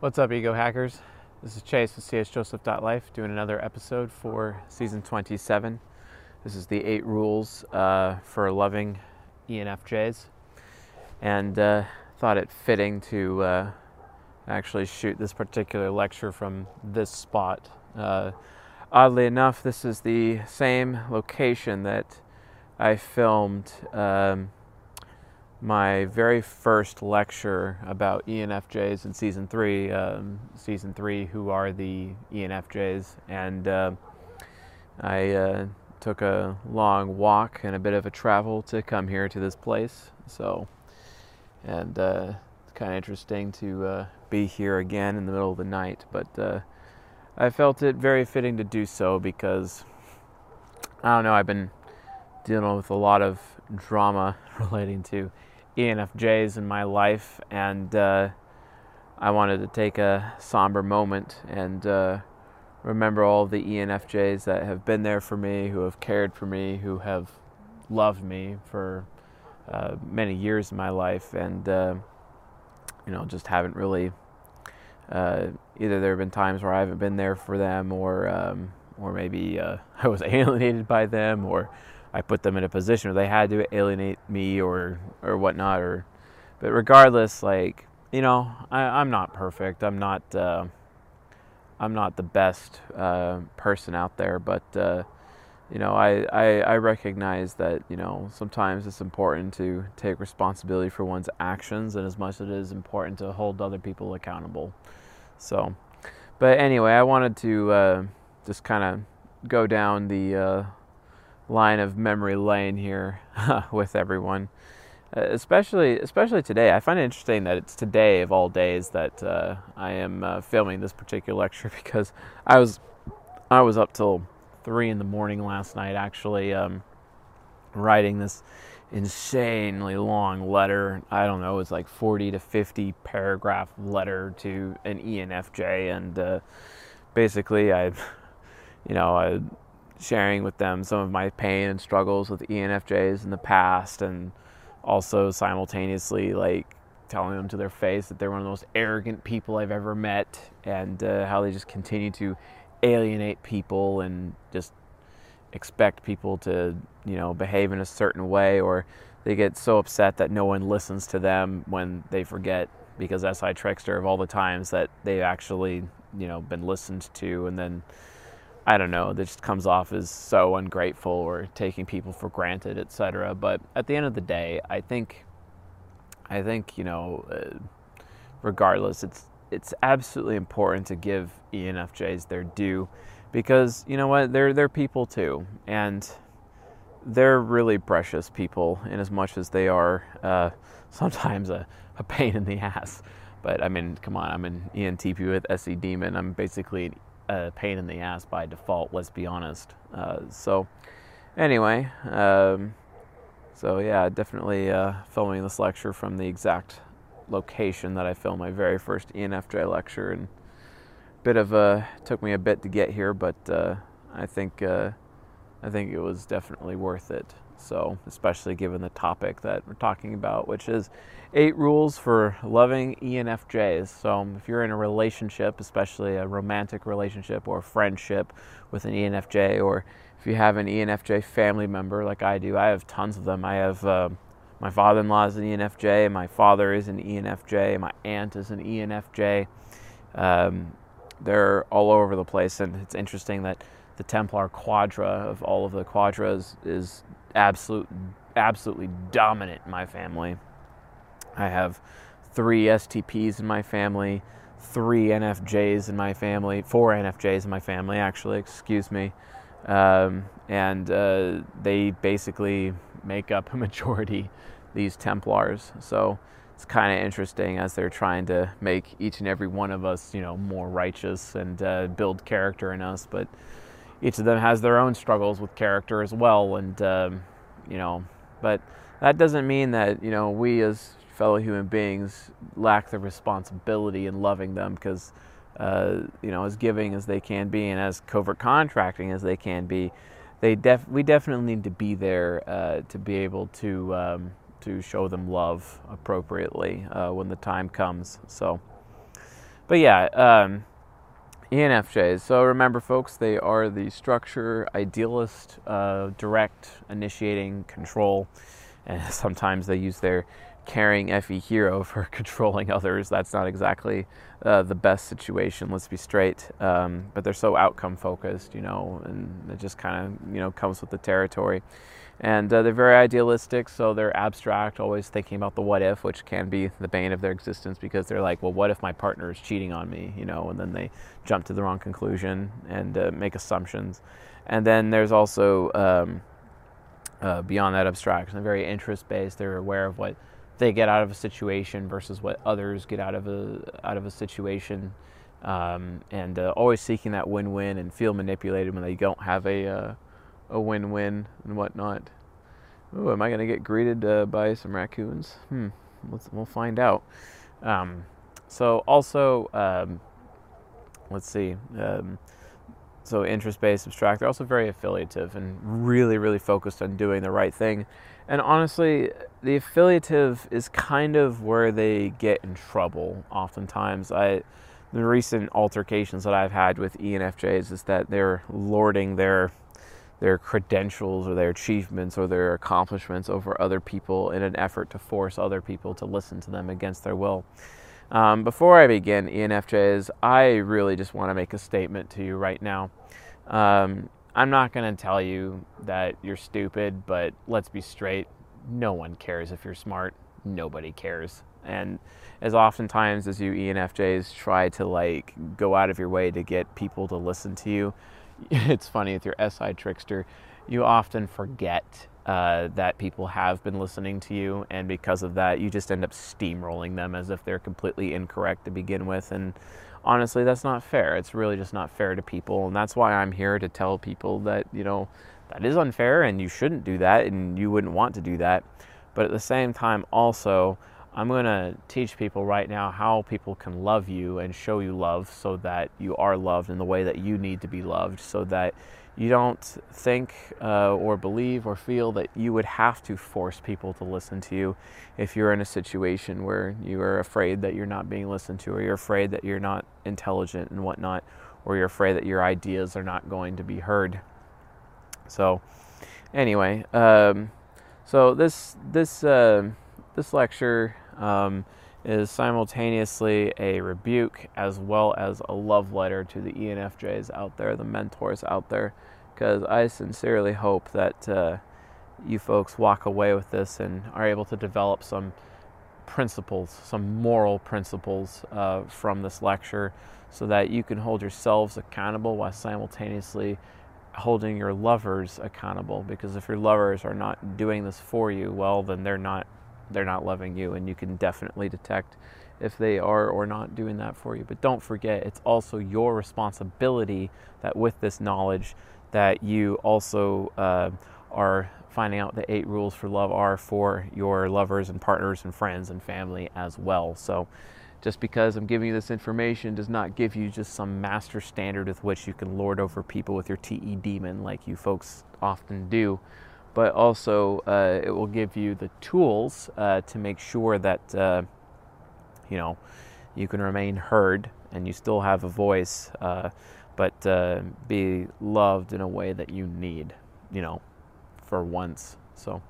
What's up, Ego Hackers? This is Chase with csjoseph.life doing another episode for season 27. This is the eight rules uh, for loving ENFJs. And uh, thought it fitting to uh, actually shoot this particular lecture from this spot. Uh, oddly enough, this is the same location that I filmed. Um, my very first lecture about ENFJs in season three. Um, season three, who are the ENFJs? And uh, I uh, took a long walk and a bit of a travel to come here to this place. So, and uh, it's kind of interesting to uh, be here again in the middle of the night. But uh, I felt it very fitting to do so because I don't know. I've been dealing with a lot of drama relating to ENFJs in my life, and uh, I wanted to take a somber moment and uh, remember all the ENFJs that have been there for me, who have cared for me, who have loved me for uh, many years in my life, and uh, you know, just haven't really. Uh, either there have been times where I haven't been there for them, or um, or maybe uh, I was alienated by them, or I put them in a position where they had to alienate me or or whatnot. Or, but regardless, like you know, I, am not perfect. I'm not uh, I'm not the best uh, person out there, but uh, you know, I, I I recognize that you know sometimes it's important to take responsibility for one's actions, and as much as it is important to hold other people accountable. So, but anyway, I wanted to uh, just kind of go down the uh, line of memory lane here with everyone, uh, especially especially today. I find it interesting that it's today of all days that uh, I am uh, filming this particular lecture because I was I was up till three in the morning last night actually um, writing this insanely long letter. I don't know, it was like 40 to 50 paragraph letter to an ENFJ, and uh, basically I, you know, I sharing with them some of my pain and struggles with ENFJs in the past, and also simultaneously like telling them to their face that they're one of the most arrogant people I've ever met, and uh, how they just continue to alienate people and just expect people to you know behave in a certain way, or they get so upset that no one listens to them when they forget because SI Trickster of all the times that they've actually you know been listened to, and then I don't know, that just comes off as so ungrateful or taking people for granted, etc. But at the end of the day, I think, I think you know, uh, regardless, it's it's absolutely important to give ENFJs their due, because you know what, they're they're people too, and they're really precious people in as much as they are uh, sometimes a, a pain in the ass. But I mean, come on, I'm an ENTP with SE Demon. I'm basically an a pain in the ass by default. Let's be honest. Uh, so, anyway, um, so yeah, definitely uh, filming this lecture from the exact location that I filmed my very first ENFJ lecture, and bit of a took me a bit to get here, but uh, I think uh, I think it was definitely worth it. So, especially given the topic that we're talking about, which is eight rules for loving ENFJs. So, if you're in a relationship, especially a romantic relationship or friendship with an ENFJ, or if you have an ENFJ family member like I do, I have tons of them. I have uh, my father in law is an ENFJ, my father is an ENFJ, my aunt is an ENFJ. Um, they're all over the place, and it's interesting that the Templar Quadra of all of the Quadras is absolute, absolutely dominant in my family. I have three STPs in my family, three NFJs in my family, four NFJs in my family, actually, excuse me. Um, and uh, they basically make up a majority, these Templars. So it's kind of interesting as they're trying to make each and every one of us, you know, more righteous and uh, build character in us. But each of them has their own struggles with character as well, and um, you know, but that doesn't mean that you know we as fellow human beings lack the responsibility in loving them because uh, you know as giving as they can be and as covert contracting as they can be, they def- we definitely need to be there uh, to be able to um, to show them love appropriately uh, when the time comes. So. but yeah, um, ENFJs. So remember, folks, they are the structure, idealist, uh, direct, initiating, control, and sometimes they use their caring FE hero for controlling others. That's not exactly uh, the best situation. Let's be straight. Um, but they're so outcome focused, you know, and it just kind of you know comes with the territory. And uh, they're very idealistic, so they're abstract, always thinking about the what if, which can be the bane of their existence because they're like, well, what if my partner is cheating on me, you know, and then they jump to the wrong conclusion and uh, make assumptions. And then there's also um, uh, beyond that abstraction, they're very interest based. They're aware of what they get out of a situation versus what others get out of a out of a situation, um, and uh, always seeking that win-win and feel manipulated when they don't have a uh, a win-win and whatnot. Ooh, am I to get greeted uh, by some raccoons? Hmm, let's, we'll find out. Um, so also, um, let's see. Um, so interest-based, abstract. They're also very affiliative and really, really focused on doing the right thing. And honestly, the affiliative is kind of where they get in trouble. Oftentimes, I the recent altercations that I've had with ENFJs is that they're lording their their credentials or their achievements or their accomplishments over other people in an effort to force other people to listen to them against their will. Um, before I begin, ENFJs, I really just want to make a statement to you right now. Um, I'm not going to tell you that you're stupid, but let's be straight. No one cares if you're smart. Nobody cares. And as oftentimes as you ENFJs try to like go out of your way to get people to listen to you, it's funny with your SI trickster, you often forget uh, that people have been listening to you, and because of that, you just end up steamrolling them as if they're completely incorrect to begin with. And honestly, that's not fair. It's really just not fair to people, and that's why I'm here to tell people that you know that is unfair, and you shouldn't do that, and you wouldn't want to do that. But at the same time, also, I'm going to teach people right now how people can love you and show you love so that you are loved in the way that you need to be loved, so that you don't think uh, or believe or feel that you would have to force people to listen to you if you're in a situation where you are afraid that you're not being listened to, or you're afraid that you're not intelligent and whatnot, or you're afraid that your ideas are not going to be heard. So, anyway, um, so this this. Uh, this lecture um, is simultaneously a rebuke as well as a love letter to the ENFJs out there, the mentors out there, because I sincerely hope that uh, you folks walk away with this and are able to develop some principles, some moral principles uh, from this lecture so that you can hold yourselves accountable while simultaneously holding your lovers accountable. Because if your lovers are not doing this for you well then they're not they're not loving you, and you can definitely detect if they are or not doing that for you. But don't forget, it's also your responsibility that with this knowledge, that you also uh, are finding out the eight rules for love are for your lovers and partners and friends and family as well. So, just because I'm giving you this information does not give you just some master standard with which you can lord over people with your TE demon like you folks often do but also uh, it will give you the tools uh, to make sure that uh, you know you can remain heard and you still have a voice, uh, but uh, be loved in a way that you need, you know, for once. So,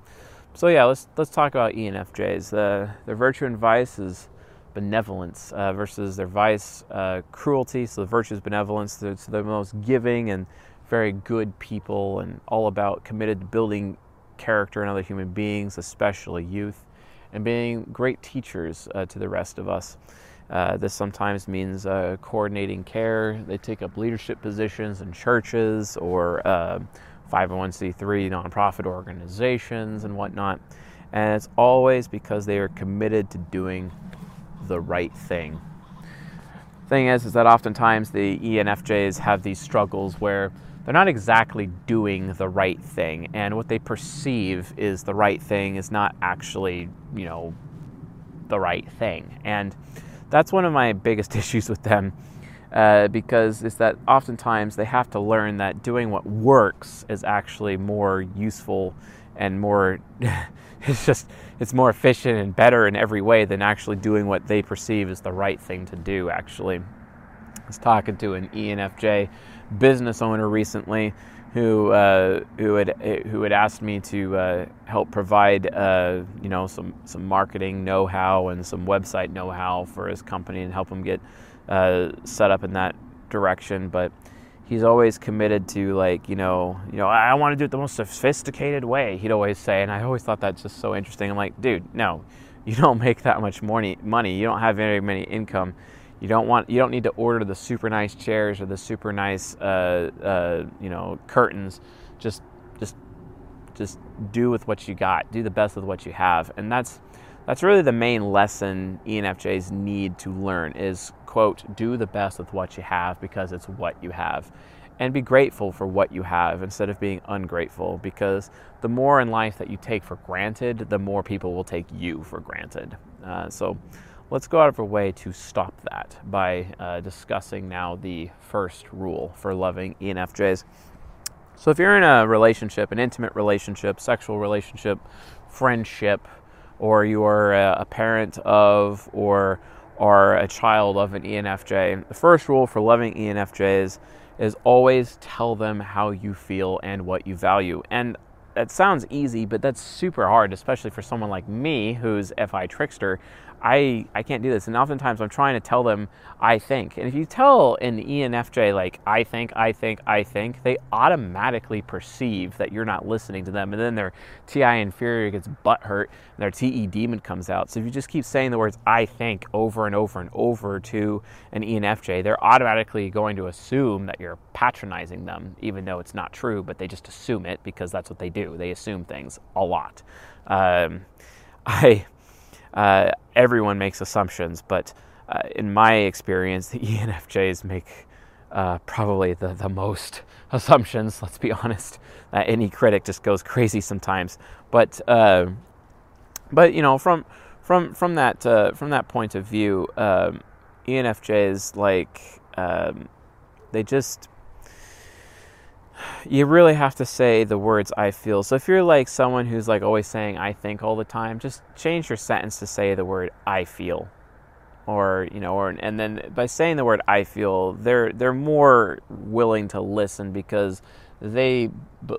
so yeah, let's let's talk about ENFJs. Uh, their virtue and vice is benevolence versus their vice cruelty. So the virtue is benevolence. They're the most giving and very good people and all about committed to building character in other human beings, especially youth, and being great teachers uh, to the rest of us. Uh, this sometimes means uh, coordinating care. They take up leadership positions in churches or 501c3 uh, nonprofit organizations and whatnot. And it's always because they are committed to doing the right thing. Thing is, is that oftentimes the ENFJs have these struggles where they're not exactly doing the right thing, and what they perceive is the right thing is not actually, you know, the right thing. And that's one of my biggest issues with them. Uh, because is that oftentimes they have to learn that doing what works is actually more useful and more it's just it's more efficient and better in every way than actually doing what they perceive as the right thing to do. Actually, I was talking to an ENFJ business owner recently who uh, who had who had asked me to uh, help provide uh, you know some some marketing know-how and some website know-how for his company and help him get uh, set up in that direction. But he's always committed to like you know you know I want to do it the most sophisticated way. He'd always say, and I always thought that's just so interesting. I'm like, dude, no, you don't make that much money. Money, you don't have very many income you don't want you don't need to order the super nice chairs or the super nice uh, uh, you know curtains. Just just just do with what you got. Do the best with what you have, and that's that's really the main lesson ENFJs need to learn is quote do the best with what you have because it's what you have and be grateful for what you have instead of being ungrateful because the more in life that you take for granted the more people will take you for granted uh, so let's go out of our way to stop that by uh, discussing now the first rule for loving ENFJs. So, if you're in a relationship, an intimate relationship, sexual relationship, friendship, or you are a parent of or are a child of an ENFJ, the first rule for loving ENFJs is always tell them how you feel and what you value. And that sounds easy, but that's super hard, especially for someone like me who's FI trickster. I, I can't do this. And oftentimes I'm trying to tell them I think. And if you tell an ENFJ like I think, I think, I think, they automatically perceive that you're not listening to them. And then their TI inferior gets butt hurt and their TE demon comes out. So if you just keep saying the words I think over and over and over to an ENFJ, they're automatically going to assume that you're patronizing them, even though it's not true, but they just assume it because that's what they do. They assume things a lot. Um, I uh, everyone makes assumptions, but uh, in my experience, the ENFJs make uh, probably the, the most assumptions, let's be honest. Uh, any critic just goes crazy sometimes. But, uh, but you know, from, from, from, that, uh, from that point of view, um, ENFJs, like, um, they just you really have to say the words I feel. So if you're like someone who's like always saying I think all the time, just change your sentence to say the word I feel. Or, you know, or and then by saying the word I feel, they're they're more willing to listen because they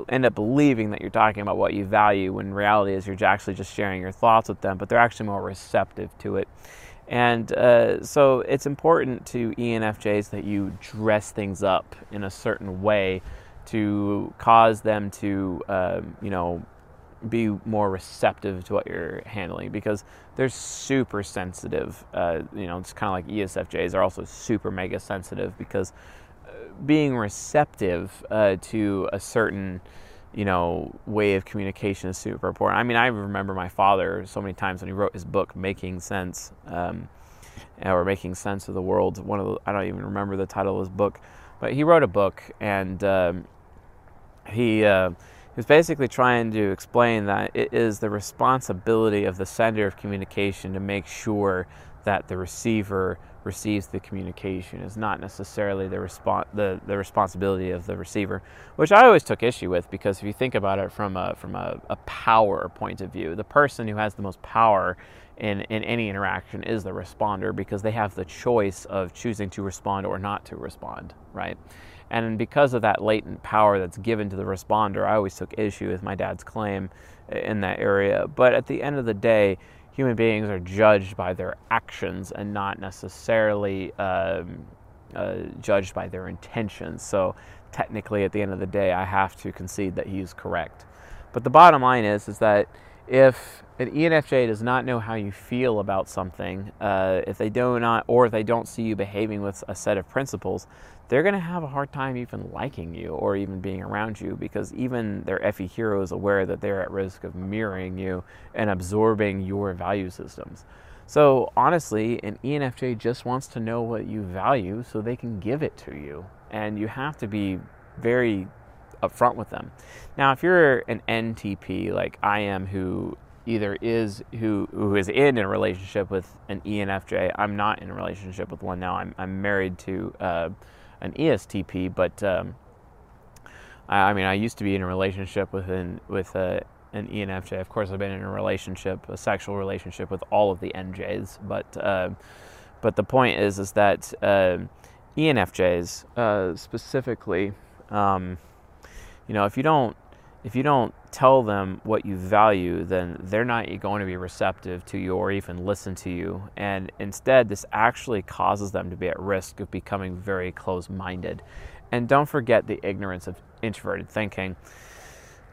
end up believing that you're talking about what you value when reality is you're actually just sharing your thoughts with them, but they're actually more receptive to it. And uh, so it's important to ENFJs that you dress things up in a certain way to cause them to, um, you know, be more receptive to what you're handling because they're super sensitive. Uh, you know, it's kind of like ESFJs are also super mega sensitive because uh, being receptive uh, to a certain, you know, way of communication is super important. I mean, I remember my father so many times when he wrote his book, Making Sense, um, or Making Sense of the World. One of the, I don't even remember the title of his book, but he wrote a book and um, he, uh, was basically trying to explain that it is the responsibility of the sender of communication to make sure that the receiver receives the communication. Is not necessarily the, respo- the, the responsibility of the receiver, which I always took issue with because if you think about it from a, from a, a power point of view, the person who has the most power in, in any interaction is the responder because they have the choice of choosing to respond or not to respond, right? And because of that latent power that's given to the responder, I always took issue with my dad's claim in that area. But at the end of the day, human beings are judged by their actions and not necessarily um, uh, judged by their intentions. So technically, at the end of the day, I have to concede that he's correct. But the bottom line is, is that if an ENFJ does not know how you feel about something, uh, if they do not, or if they don't see you behaving with a set of principles, they're going to have a hard time even liking you or even being around you because even their FE hero is aware that they're at risk of mirroring you and absorbing your value systems. So honestly, an ENFJ just wants to know what you value so they can give it to you. And you have to be very upfront with them. Now, if you're an NTP like I am, who either is who who is in a relationship with an ENFJ, I'm not in a relationship with one now. I'm I'm married to. Uh, an ESTP, but um, I, I, mean, I used to be in a relationship with an with a an ENFJ. Of course, I've been in a relationship, a sexual relationship with all of the NJs, but uh, but the point is is that uh, ENFJs uh, specifically, um, you know, if you don't if you don't tell them what you value, then they're not going to be receptive to you or even listen to you. And instead, this actually causes them to be at risk of becoming very close minded. And don't forget the ignorance of introverted thinking.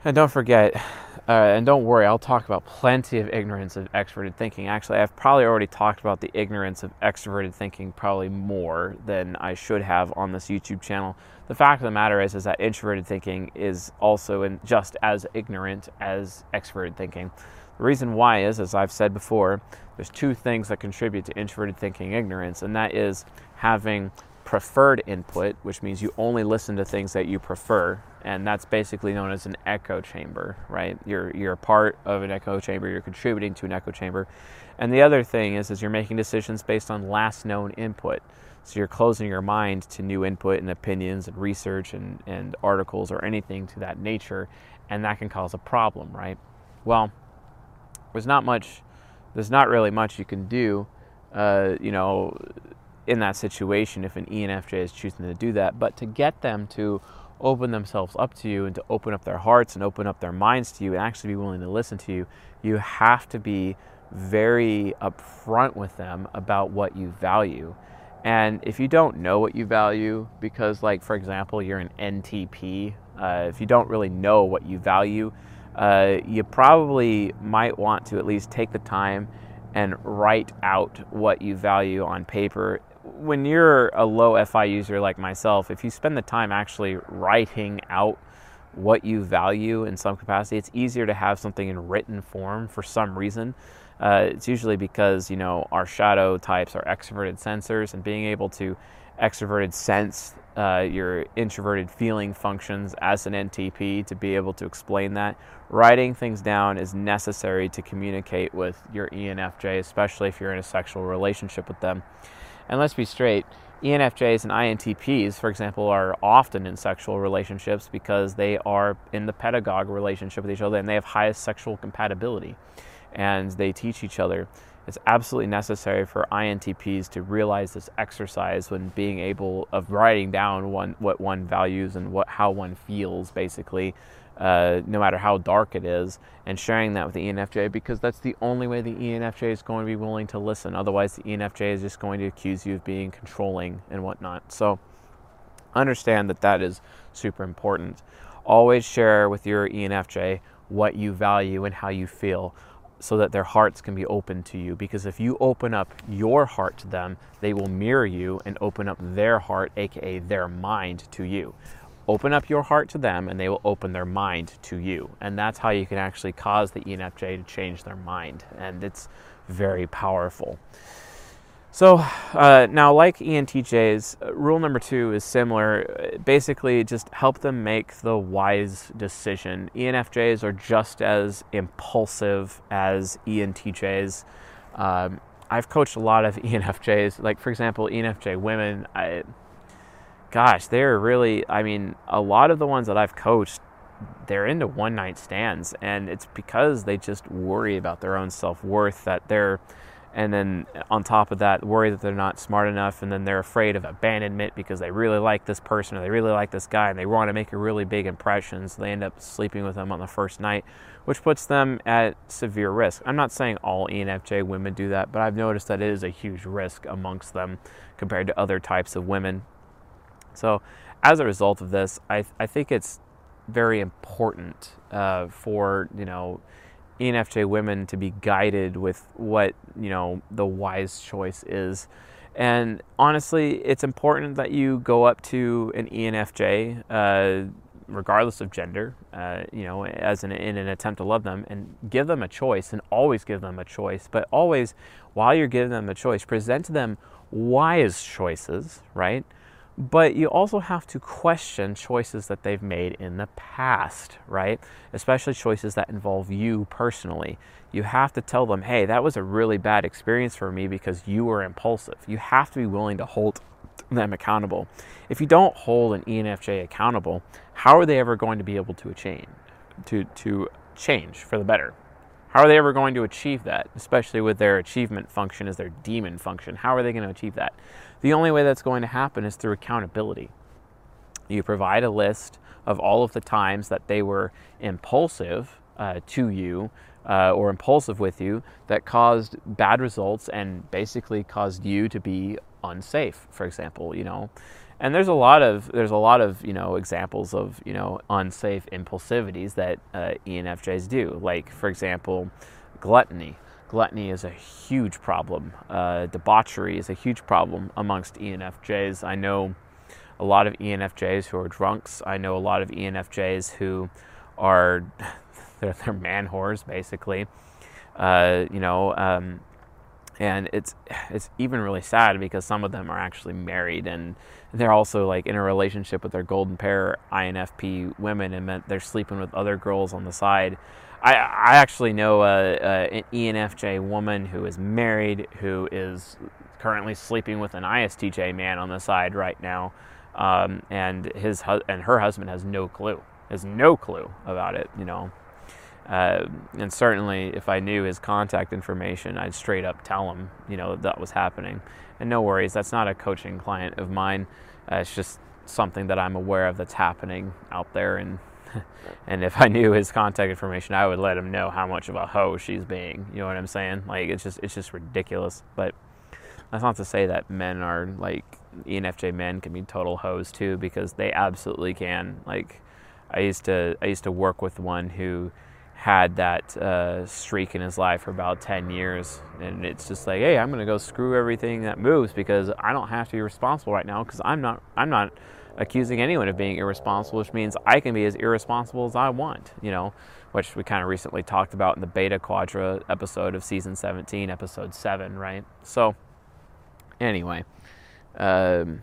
And don't forget, uh, and don't worry, I'll talk about plenty of ignorance of extroverted thinking. Actually, I've probably already talked about the ignorance of extroverted thinking probably more than I should have on this YouTube channel. The fact of the matter is, is that introverted thinking is also in just as ignorant as extroverted thinking. The reason why is, as I've said before, there's two things that contribute to introverted thinking ignorance, and that is having preferred input, which means you only listen to things that you prefer, and that's basically known as an echo chamber, right? You're you're part of an echo chamber, you're contributing to an echo chamber. And the other thing is is you're making decisions based on last known input. So you're closing your mind to new input and opinions and research and, and articles or anything to that nature, and that can cause a problem, right? Well, there's not much there's not really much you can do uh, you know in that situation if an ENFJ is choosing to do that, but to get them to open themselves up to you and to open up their hearts and open up their minds to you and actually be willing to listen to you, you have to be very upfront with them about what you value. And if you don't know what you value, because, like, for example, you're an NTP, uh, if you don't really know what you value, uh, you probably might want to at least take the time and write out what you value on paper when you're a low FI user like myself, if you spend the time actually writing out what you value in some capacity, it's easier to have something in written form for some reason. Uh, it's usually because you know our shadow types are extroverted sensors, and being able to extroverted sense uh, your introverted feeling functions as an NTP to be able to explain that. Writing things down is necessary to communicate with your ENFJ, especially if you're in a sexual relationship with them. And let's be straight, ENFJs and INTPs, for example, are often in sexual relationships because they are in the pedagogue relationship with each other and they have highest sexual compatibility and they teach each other. It's absolutely necessary for INTPs to realize this exercise when being able of writing down one what one values and what how one feels basically uh, no matter how dark it is, and sharing that with the ENFJ because that's the only way the ENFJ is going to be willing to listen. Otherwise, the ENFJ is just going to accuse you of being controlling and whatnot. So, understand that that is super important. Always share with your ENFJ what you value and how you feel so that their hearts can be open to you. Because if you open up your heart to them, they will mirror you and open up their heart, aka their mind, to you open up your heart to them and they will open their mind to you. And that's how you can actually cause the ENFJ to change their mind. And it's very powerful. So uh, now, like ENTJs, uh, rule number two is similar. Basically, just help them make the wise decision. ENFJs are just as impulsive as ENTJs. Um, I've coached a lot of ENFJs. Like, for example, ENFJ women. I, gosh, they're really, I mean, a lot of the ones that I've coached, they're into one night stands. And it's because they just worry about their own self worth that they're, and then on top of that, worry that they're not smart enough. And then they're afraid of abandonment because they really like this person or they really like this guy and they want to make a really big impression. So they end up sleeping with them on the first night, which puts them at severe risk. I'm not saying all ENFJ women do that, but I've noticed that it is a huge risk amongst them compared to other types of women. So, as a result of this, I, I think it's very important uh, for you know ENFJ women to be guided with what you know the wise choice is. And honestly, it's important that you go up to an ENFJ, uh, regardless of gender, uh, you know, as an, in an attempt to love them, and give them a choice, and always give them a choice. But always, while you're giving them a choice, present to them wise choices, right? But you also have to question choices that they've made in the past, right? Especially choices that involve you personally. You have to tell them, hey, that was a really bad experience for me because you were impulsive. You have to be willing to hold them accountable. If you don't hold an ENFJ accountable, how are they ever going to be able to change? To, to change for the better. How are they ever going to achieve that, especially with their achievement function as their demon function? How are they going to achieve that? The only way that's going to happen is through accountability. You provide a list of all of the times that they were impulsive uh, to you uh, or impulsive with you that caused bad results and basically caused you to be unsafe, for example, you know. And there's a lot of there's a lot of you know examples of you know unsafe impulsivities that uh, ENFJs do. Like for example, gluttony. Gluttony is a huge problem. Uh, debauchery is a huge problem amongst ENFJs. I know a lot of ENFJs who are drunks. I know a lot of ENFJs who are they're, they're man whores basically. Uh, you know, um, and it's it's even really sad because some of them are actually married and they're also like in a relationship with their golden pair INFP women and they're sleeping with other girls on the side. I, I actually know a, a, an ENFJ woman who is married who is currently sleeping with an ISTJ man on the side right now, um, and his and her husband has no clue, has no clue about it. You know, uh, and certainly, if I knew his contact information, I'd straight up tell him, you know, that, was happening. And no worries, that's not a coaching client of mine. Uh, it's just something that I'm aware of that's happening out there. And and if I knew his contact information, I would let him know how much of a hoe she's being. You know what I'm saying? Like it's just it's just ridiculous. But that's not to say that men are like ENFJ men can be total hoes too, because they absolutely can. Like I used to I used to work with one who had that uh, streak in his life for about 10 years. And it's just like, hey, I'm going to go screw everything that moves because I don't have to be responsible right now because I'm not, I'm not accusing anyone of being irresponsible, which means I can be as irresponsible as I want, you know, which we kind of recently talked about in the Beta Quadra episode of season 17, episode 7, right? So, anyway. Um,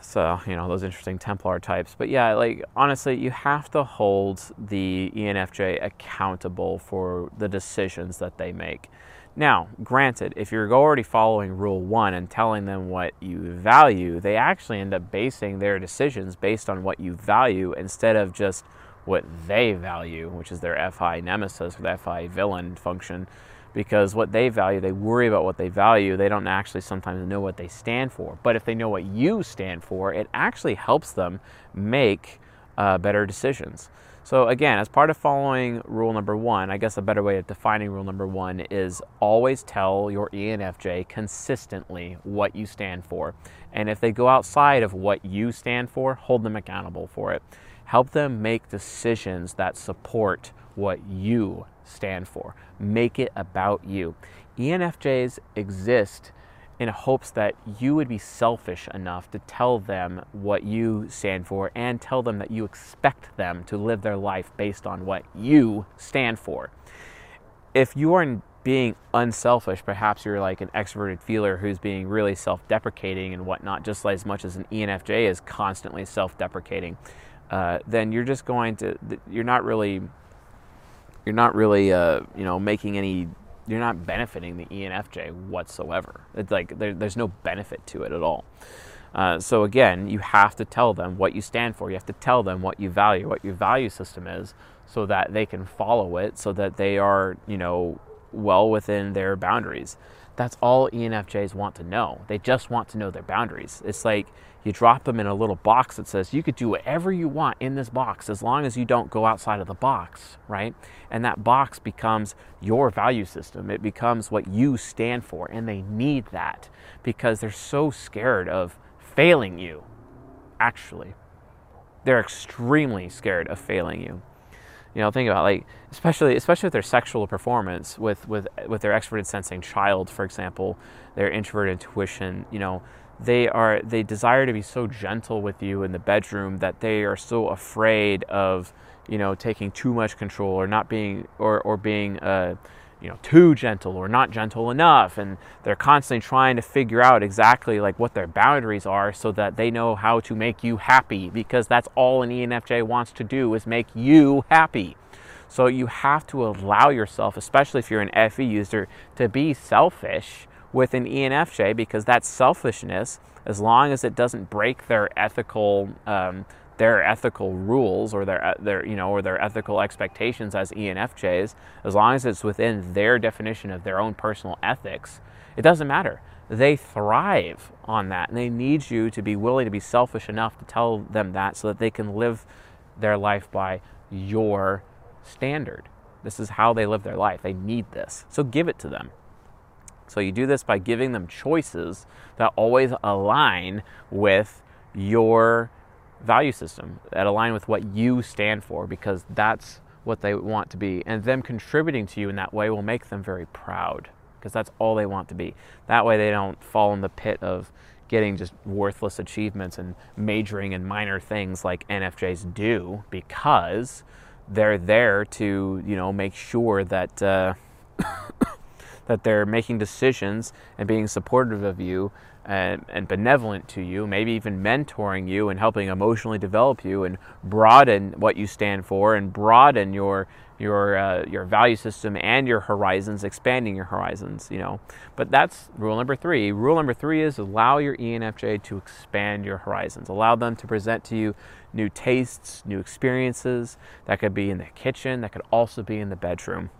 so you know those interesting Templar types. But yeah, like honestly, you have to hold the ENFJ accountable for the decisions that they make. Now, granted, if you're already following rule one and telling them what you value, they actually end up basing their decisions based on what you value instead of just what they value, which is their FI nemesis or FI villain function because what they value, they worry about what they value. They don't actually sometimes know what they stand for. But if they know what you stand for, it actually helps them make uh, better decisions. So, again, as part of following rule number one, I guess a better way of defining rule number one is always tell your ENFJ consistently what you stand for. And if they go outside of what you stand for, hold them accountable for it. Help them make decisions that support what you stand for. Make it about you. ENFJs exist in hopes that you would be selfish enough to tell them what you stand for and tell them that you expect them to live their life based on what you stand for. If you are being unselfish, perhaps you're like an extroverted feeler who's being really self deprecating and whatnot, just as much as an ENFJ is constantly self deprecating, uh, then you're just going to, you're not really you're not really uh, you know making any you're not benefiting the ENFJ whatsoever. It's like there, there's no benefit to it at all. Uh, so again, you have to tell them what you stand for. You have to tell them what you value, what your value system is, so that they can follow it, so that they are you know well within their boundaries. That's all ENFJs want to know. They just want to know their boundaries. It's like you drop them in a little box that says you could do whatever you want in this box as long as you don't go outside of the box, right? And that box becomes your value system. It becomes what you stand for. And they need that because they're so scared of failing you, actually. They're extremely scared of failing you. You know, think about like especially especially with their sexual performance, with with with their extroverted sensing child, for example, their introverted intuition. You know, they are they desire to be so gentle with you in the bedroom that they are so afraid of you know taking too much control or not being or or being uh, you know too gentle or not gentle enough and they're constantly trying to figure out exactly like what their boundaries are so that they know how to make you happy because that's all an ENFJ wants to do is make you happy. So you have to allow yourself, especially if you're an FE user, to be selfish with an ENFJ because that selfishness, as long as it doesn't break their ethical um, their ethical rules or their their you know or their ethical expectations as ENFJs, as long as it's within their definition of their own personal ethics, it doesn't matter. They thrive on that, and they need you to be willing to be selfish enough to tell them that so that they can live their life by your standard. This is how they live their life. They need this. So give it to them. So you do this by giving them choices that always align with your value system, that align with what you stand for, because that's what they want to be. And them contributing to you in that way will make them very proud, because that's all they want to be. That way they don't fall in the pit of getting just worthless achievements and majoring in minor things like NFJs do, because they're there to, you know, make sure that. Uh, that they're making decisions and being supportive of you and, and, benevolent to you, maybe even mentoring you and helping emotionally develop you and broaden what you stand for and broaden your your uh, your value system and your horizons, expanding your horizons. You know, but that's rule number three. Rule number three is allow your ENFJ to expand your horizons. Allow them to present to you new tastes, new experiences. That could be in the kitchen. That could also be in the bedroom.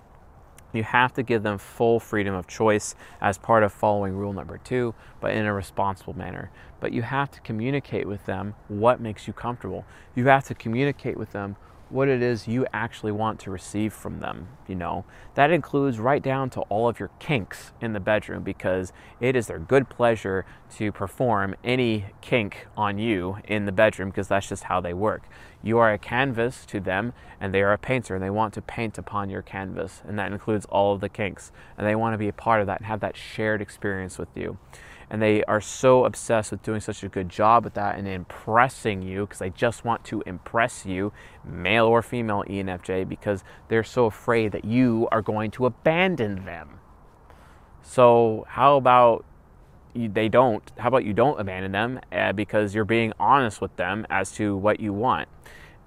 You have to give them full freedom of choice as part of following rule number two, but in a responsible manner. But you have to communicate with them what makes you comfortable. You have to communicate with them what it is you actually want to receive from them, you know. That includes right down to all of your kinks in the bedroom because it is their good pleasure to perform any kink on you in the bedroom because that's just how they work. You are a canvas to them and they are a painter and they want to paint upon your canvas and that includes all of the kinks and they want to be a part of that and have that shared experience with you and they are so obsessed with doing such a good job with that and impressing you because they just want to impress you, male or female ENFJ, because they're so afraid that you are going to abandon them. So, how about you, they don't? How about you don't abandon them uh, because you're being honest with them as to what you want,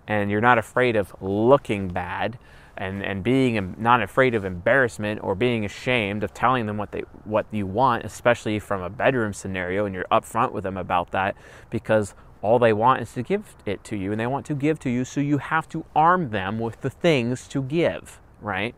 and you're not afraid of looking bad and, and being not afraid of embarrassment or being ashamed of telling them what they what you want, especially from a bedroom scenario, and you're upfront with them about that because all they want is to give it to you and they want to give to you, so you have to arm them with the things to give, right?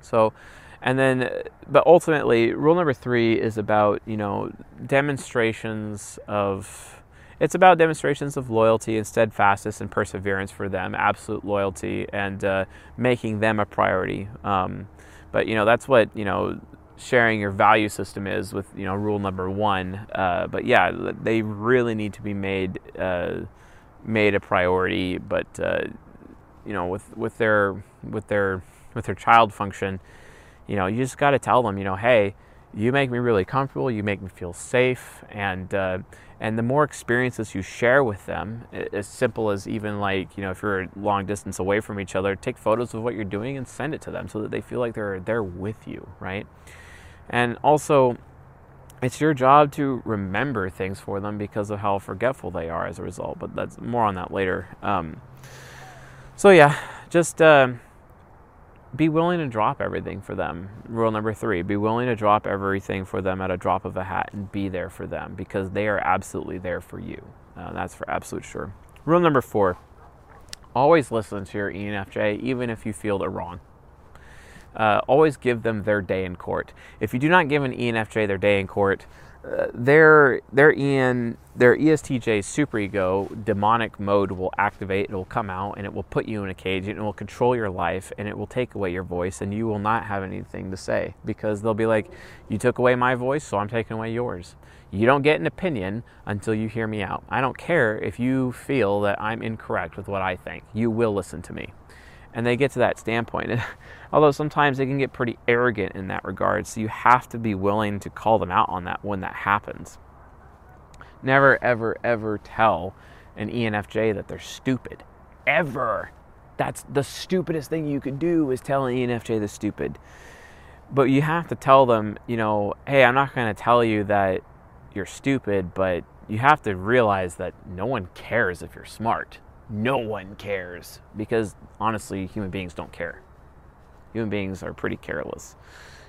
So and then but ultimately rule number three is about, you know, demonstrations of it's about demonstrations of loyalty and steadfastness and perseverance for them, absolute loyalty, and uh, making them a priority. Um, but you know that's what you know sharing your value system is with you know rule number one. Uh, but yeah, they really need to be made uh, made a priority. But uh, you know with with their with their with their child function, you know you just got to tell them you know hey you make me really comfortable you make me feel safe and uh, and the more experiences you share with them as simple as even like you know if you're a long distance away from each other take photos of what you're doing and send it to them so that they feel like they're there with you right? And also it's your job to remember things for them because of how forgetful they are as a result but that's more on that later. Um, so yeah just uh, be willing to drop everything for them. Rule number three be willing to drop everything for them at a drop of a hat and be there for them because they are absolutely there for you. Uh, that's for absolute sure. Rule number four always listen to your ENFJ, even if you feel they're wrong. Uh, always give them their day in court. If you do not give an ENFJ their day in court, their their EN their ESTJ superego demonic mode will activate. It will come out and it will put you in a cage and it will control your life and it will take away your voice and you will not have anything to say because they'll be like, "You took away my voice, so I'm taking away yours." You don't get an opinion until you hear me out. I don't care if you feel that I'm incorrect with what I think. You will listen to me and they get to that standpoint. Although sometimes they can get pretty arrogant in that regard, so you have to be willing to call them out on that when that happens. Never, ever, ever tell an ENFJ that they're stupid. Ever. That's the stupidest thing you could do is tell an ENFJ they're stupid. But you have to tell them, you know, hey, I'm not going to tell you that you're stupid, but you have to realize that no one cares if you're smart no one cares because honestly, human beings don't care. Human beings are pretty careless,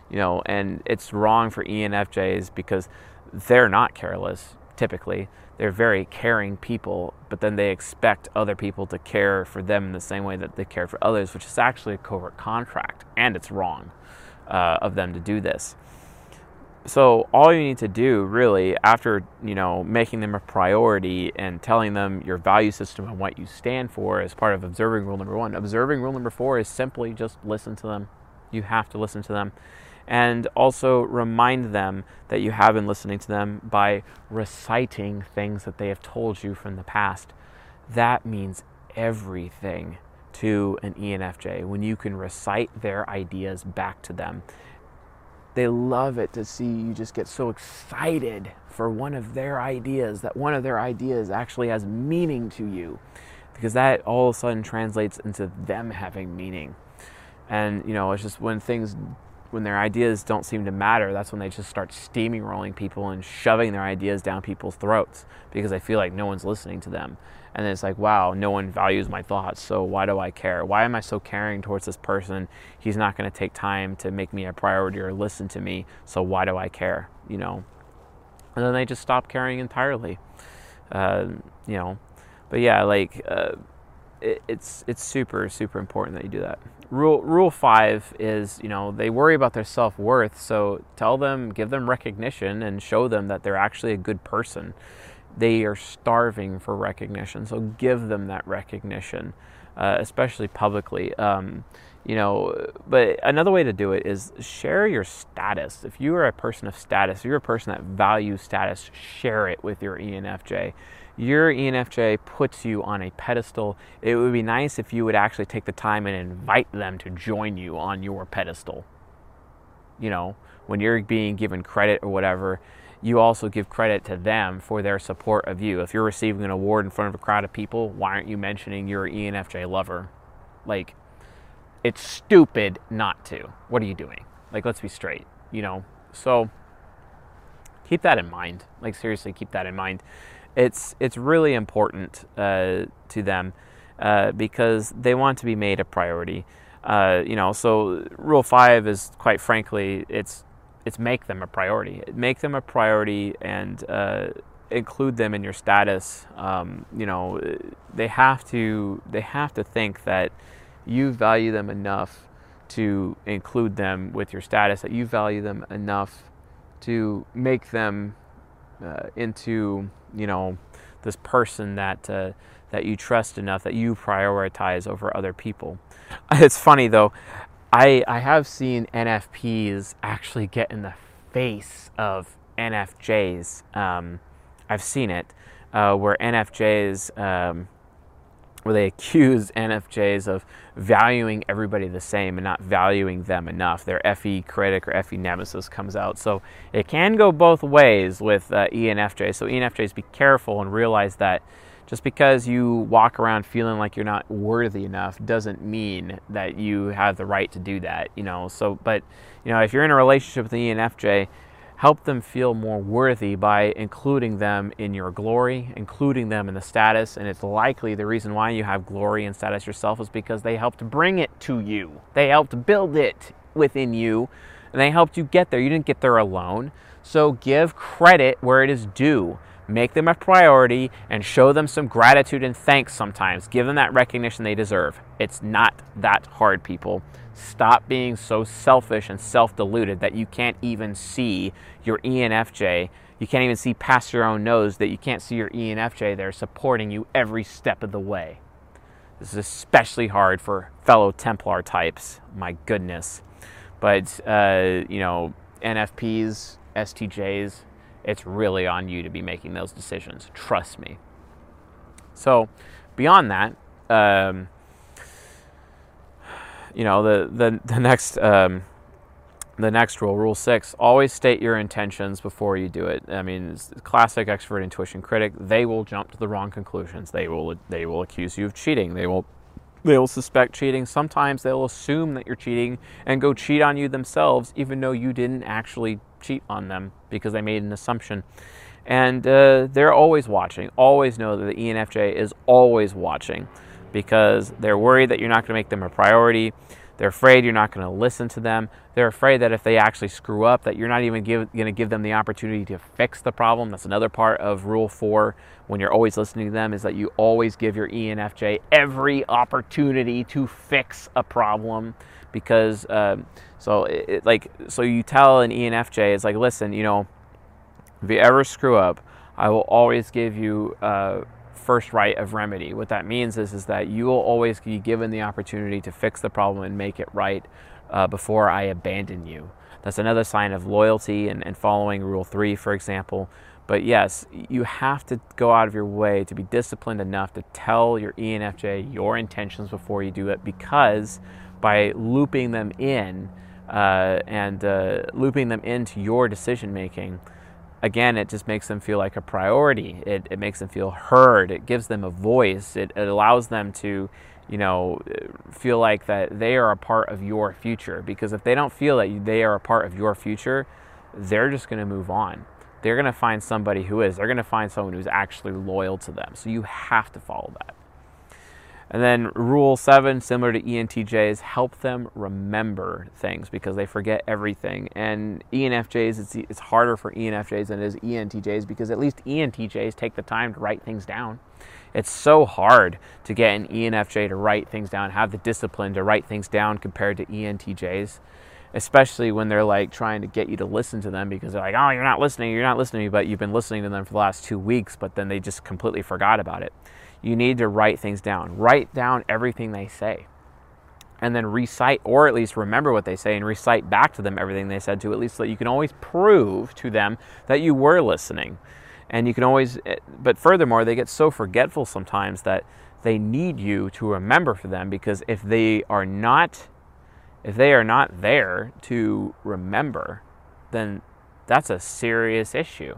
you know, and it's wrong for ENFJs because they're not careless. typically. They're very caring people, but then they expect other people to care for them in the same way that they care for others, which is actually a covert contract, and it's wrong uh, of them to do this. So all you need to do, really, after you know making them a priority and telling them your value system and what you stand for, as part of observing rule number one. Observing rule number four is simply just listen to them. You have to listen to them and also remind them that you have been listening to them by reciting things that they have told you from the past. That means everything to an ENFJ when you can recite their ideas back to them. They love it to see you just get so excited for one of their ideas, that one of their ideas actually has meaning to you, because that all of a sudden translates into them having meaning. And, you know, it's just when things when their ideas don't seem to matter, that's when they just start steaming rolling people and shoving their ideas down people's throats because they feel like no one's listening to them. And then it's like, wow, no one values my thoughts, so why do I care? Why am I so caring towards this person? He's not going to take time to make me a priority or listen to me, so why do I care? You know? And then they just stop caring entirely. Uh, you know? But yeah, like, uh, it, it's, it's super, super important that you do that rule rule five is you know they worry about their self-worth so tell them give them recognition and show them that they're actually a good person they are starving for recognition so give them that recognition uh, especially publicly um, you know but another way to do it is share your status if you are a person of status if you're a person that values status share it with your enfj your ENFJ puts you on a pedestal. It would be nice if you would actually take the time and invite them to join you on your pedestal. You know, when you're being given credit or whatever, you also give credit to them for their support of you. If you're receiving an award in front of a crowd of people, why aren't you mentioning your ENFJ lover? Like, it's stupid not to. What are you doing? Like, let's be straight, you know? So, keep that in mind. Like, seriously, keep that in mind it's it's really important uh, to them uh, because they want to be made a priority. Uh, you know, so rule five is quite frankly, it's it's make them a priority. Make them a priority and uh, include them in your status. Um, you know, they have to they have to think that you value them enough to include them with your status. That you value them enough to make them uh, into you know this person that uh, that you trust enough that you prioritize over other people. It's funny though. I I have seen NFPs actually get in the face of NFJs. Um, I've seen it uh, where NFJs um, where they accuse NFJs of valuing everybody the same and not valuing them enough. Their FE critic or FE nemesis comes out. So it can go both ways with uh, ENFJ. So ENFJs be careful and realize that just because you walk around feeling like you're not worthy enough doesn't mean that you have the right to do that, you know. So but you know, if you're in a relationship with an ENFJ, help them feel more worthy by including them in your glory, including them in the status. And it's likely the reason why you have glory and status yourself is because they helped bring it to you, they helped build it within you, and they helped you get there. You didn't get there alone. So give credit where it is due. Make them a priority and show them some gratitude and thanks sometimes. Give them that recognition they deserve. It's not that hard, people. Stop being so selfish and self deluded that you can't even see your ENFJ. You can't even see past your own nose, that you can't see your ENFJ there supporting you every step of the way. This is especially hard for fellow Templar types. My goodness. But, uh, you know, NFPs, STJs, it's really on you to be making those decisions. Trust me. So, beyond that, um, you know, the the the next um, the next rule, rule six, always state your intentions before you do it. I mean, classic expert intuition critic. They will jump to the wrong conclusions. They will they will accuse you of cheating. They will they will suspect cheating. Sometimes they'll assume that you're cheating and go cheat on you themselves, even though you didn't actually cheat on them because they made an assumption. And uh, they're always watching. Always know that the ENFJ is always watching because they're worried that you're not going to make them a priority. They're afraid you're not going to listen to them. They're afraid that if they actually screw up, that you're not even going to give them the opportunity to fix the problem. That's another part of Rule 4 when you're always listening to them is that you always give your ENFJ every opportunity to fix a problem because um, so it, like so you tell an ENFJ it's like listen you know if you ever screw up I will always give you uh, first right of remedy. What that means is, is that you will always be given the opportunity to fix the problem and make it right uh, before I abandon you. That's another sign of loyalty and, and following Rule 3, for example. But yes, you have to go out of your way to be disciplined enough to tell your ENFJ your intentions before you do it because by looping them in uh, and uh, looping them into your decision making, again, it just makes them feel like a priority. It, it makes them feel heard. It gives them a voice. It, it allows them to, you know, feel like that they are a part of your future. Because if they don't feel that they are a part of your future, they're just going to move on. They're going to find somebody who is. They're going to find someone who's actually loyal to them. So you have to follow that. And then rule seven, similar to ENTJs, help them remember things because they forget everything. And ENFJs, it's, it's harder for ENFJs than it is ENTJs because at least ENTJs take the time to write things down. It's so hard to get an ENFJ to write things down, have the discipline to write things down compared to ENTJs, especially when they're like trying to get you to listen to them because they're like, oh, you're not listening, you're not listening, to me, but you've been listening to them for the last two weeks, but then they just completely forgot about it you need to write things down. Write down everything they say. And then recite, or at least remember what they say and recite back to them everything they said to, at least so that you can always prove to them that you were listening. And you can always, eh, but furthermore, they get so forgetful sometimes that they need you to remember for them because if they are not, if they are not there to remember, then that's a serious issue,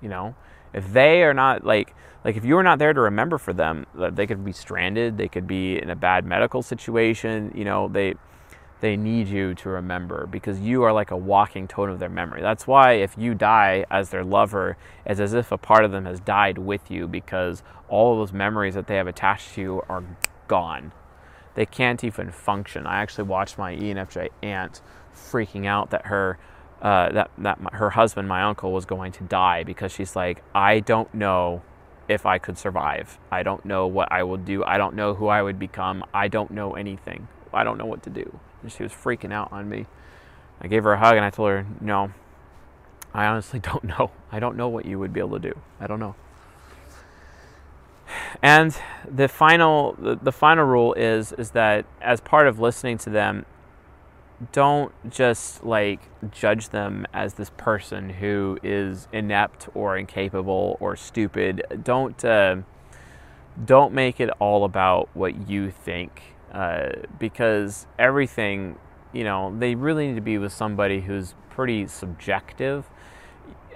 you know? If they are not like like if you're not there to remember for them, they could be stranded, they could be in a bad medical situation, you know, they they need you to remember because you are like a walking tone of their memory. That's why if you die as their lover, it's as if a part of them has died with you because all those memories that they have attached to you are gone. They can't even function. I actually watched my ENFJ aunt freaking out that her uh, that that my, her husband, my uncle, was going to die because she's like, I don't know if I could survive. I don't know what I will do. I don't know who I would become. I don't know anything. I don't know what to do. And she was freaking out on me. I gave her a hug and I told her, No, I honestly don't know. I don't know what you would be able to do. I don't know. And the final the, the final rule is is that as part of listening to them, don't just like judge them as this person who is inept or incapable or stupid. Don't uh, don't make it all about what you think uh, because everything you know they really need to be with somebody who's pretty subjective.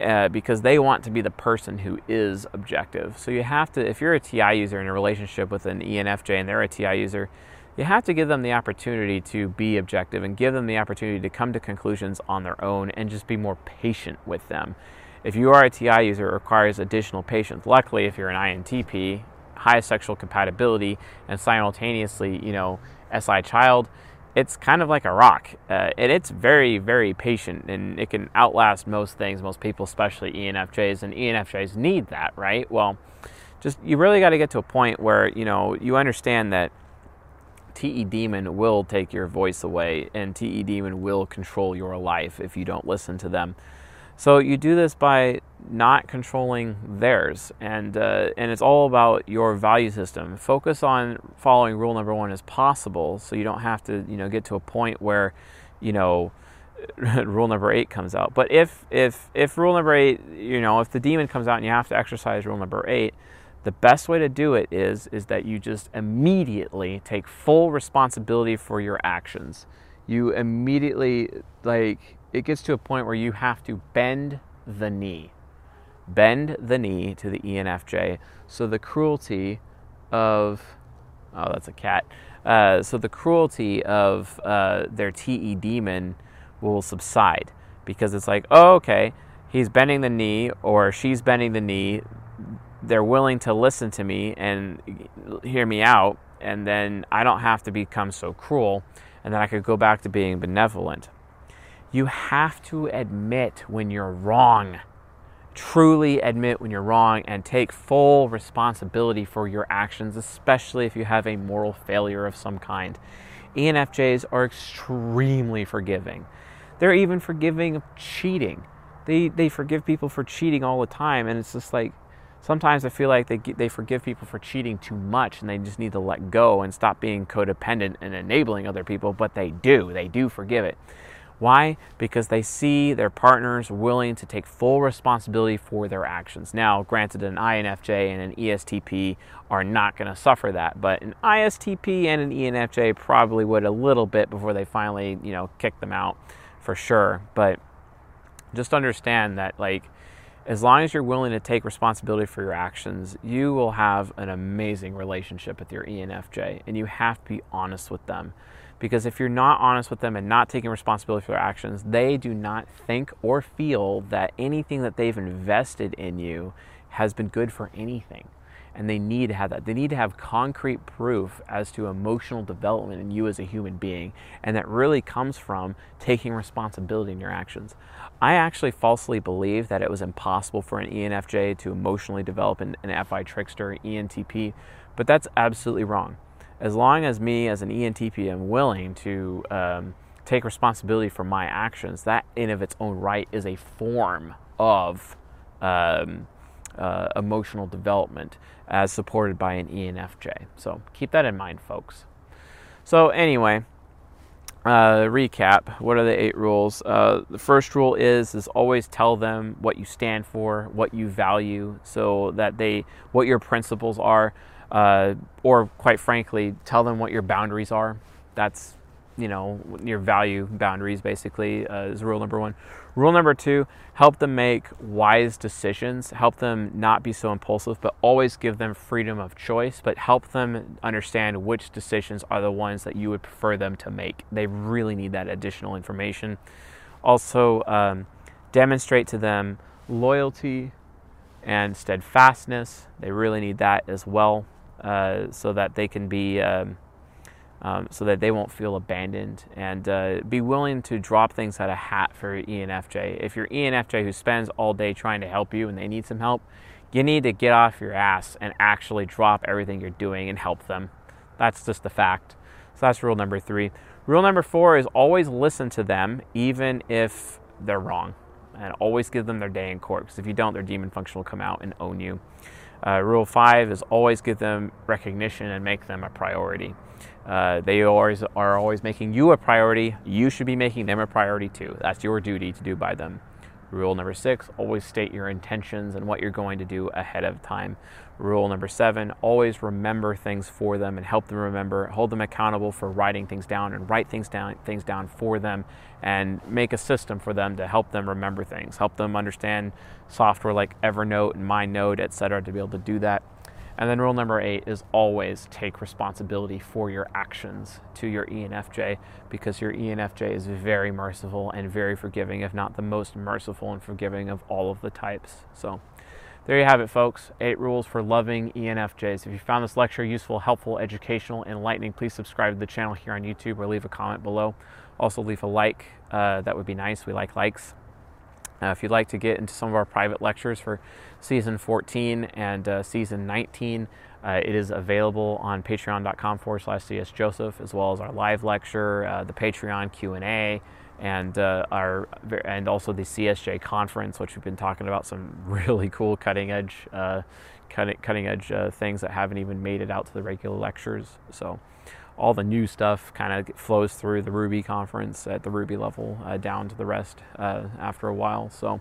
Uh, because they want to be the person who is objective. So you have to, if you're a TI user in a relationship with an ENFJ and they're a TI user, you have to give them the opportunity to be objective and give them the opportunity to come to conclusions on their own and just be more patient with them. If you are a TI user, it requires additional patience. Luckily, if you're an INTP, high sexual compatibility, and simultaneously, you know, SI child, it's kind of like a rock. Uh, and it's very, very patient and it can outlast most things, most people, especially ENFJs. And ENFJs need that, right? Well, just you really got to get to a point where, you know, you understand that TE Demon will take your voice away, and TE Demon will control your life if you don't listen to them. So you do this by not controlling theirs, and uh, and it's all about your value system. Focus on following rule number one as possible, so you don't have to you know get to a point where you know rule number eight comes out. But if if if rule number eight, you know, if the demon comes out and you have to exercise rule number eight, the best way to do it is is that you just immediately take full responsibility for your actions. You immediately like it gets to a point where you have to bend the knee. Bend the knee to the enfj so the cruelty of oh that's a cat. Uh, so the cruelty of uh, their te demon will subside because it's like oh okay he's bending the knee or she's bending the knee they're willing to listen to me and hear me out, and then I don't have to become so cruel. and then I could go back to being benevolent. You have to admit when you're wrong. Truly admit when you're wrong and take full responsibility for your actions, especially if you have a moral failure of some kind. ENFJs are extremely forgiving. They're even forgiving of cheating. They, they forgive people for cheating all the time, and it's just like sometimes I feel like they, they forgive people for cheating too much and they just need to let go and stop being codependent and enabling other people, but they do. They do forgive it. Why? Because they see their partners willing to take full responsibility for their actions. Now, granted, an INFJ and an ESTP are not going to suffer that, but an ISTP and an ENFJ probably would a little bit before they finally, you know, kick them out for sure. But just understand that, like, as long as you're willing to take responsibility for your actions, you will have an amazing relationship with your ENFJ, and you have to be honest with them. Because if you're not honest with them and not taking responsibility for their actions, they do not think or feel that anything that they've invested in you has been good for anything. And they need to have that. They need to have concrete proof as to emotional development in you as a human being. And that really comes from taking responsibility in your actions. I actually falsely believed that it was impossible for an ENFJ to emotionally develop an, an FI trickster, ENTP, but that's absolutely wrong as long as me as an ENTP am willing to um, take responsibility for my actions, that in of its own right is a form of um, uh, emotional development as supported by an ENFJ. So keep that in mind, folks. So anyway, uh, recap. What are the eight rules? Uh, the first rule is is always tell them what you stand for, what you value, so that they what your principles are uh, or quite frankly, tell them what your boundaries are. That's you know your value boundaries basically uh, is rule number one. Rule number two: help them make wise decisions. Help them not be so impulsive, but always give them freedom of choice. But help them understand which decisions are the ones that you would prefer them to make. They really need that additional information. Also, um, demonstrate to them loyalty and steadfastness. They really need that as well. Uh, so that they can be um, um, so that they won't feel abandoned and uh, be willing to drop things out of hat for ENFJ. If you're ENFJ who spends all day trying to help you and they need some help, you need to get off your ass and actually drop everything you're doing and help them. That's just the fact. So that's rule number three. Rule number four is always listen to them, even if they're wrong, and always give them their day in court. Because if you don't, their demon function will come out and own you. Uh, rule five is always give them recognition and make them a priority. Uh, they always are always making you a priority. You should be making them a priority too. That's your duty to do by them. Rule number six, always state your intentions and what you're going to do ahead of time. Rule number seven, always remember things for them and help them remember, hold them accountable for writing things down and write things down, things down for them and make a system for them to help them remember things, help them understand software like Evernote and MindNote, etc., to be able to do that. And then rule number eight is always take responsibility for your actions to your ENFJ because your ENFJ is very merciful and very forgiving, if not the most merciful and forgiving of all of the types. So there you have it, folks. Eight rules for loving ENFJs. If you found this lecture useful, helpful, educational, enlightening, please subscribe to the channel here on YouTube or leave a comment below. Also, leave a like. Uh, that would be nice. We like likes. Uh, if you'd like to get into some of our private lectures for season 14 and uh, season 19, uh, it is available on patreon.com forward slash CS Joseph, as well as our live lecture, uh, the Patreon Q&A, and uh, our and also the CSJ conference, which we've been talking about some really cool cutting edge, uh, cutting, cutting edge things that haven't even made it out to the regular lectures. So all the new stuff kind of flows through the Ruby conference at the Ruby level uh, down to the rest uh, after a while. So,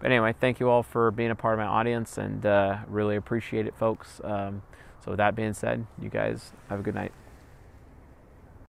but anyway, thank you all for being a part of my audience and uh, really appreciate it, folks. Um, so, with that being said, you guys have a good night.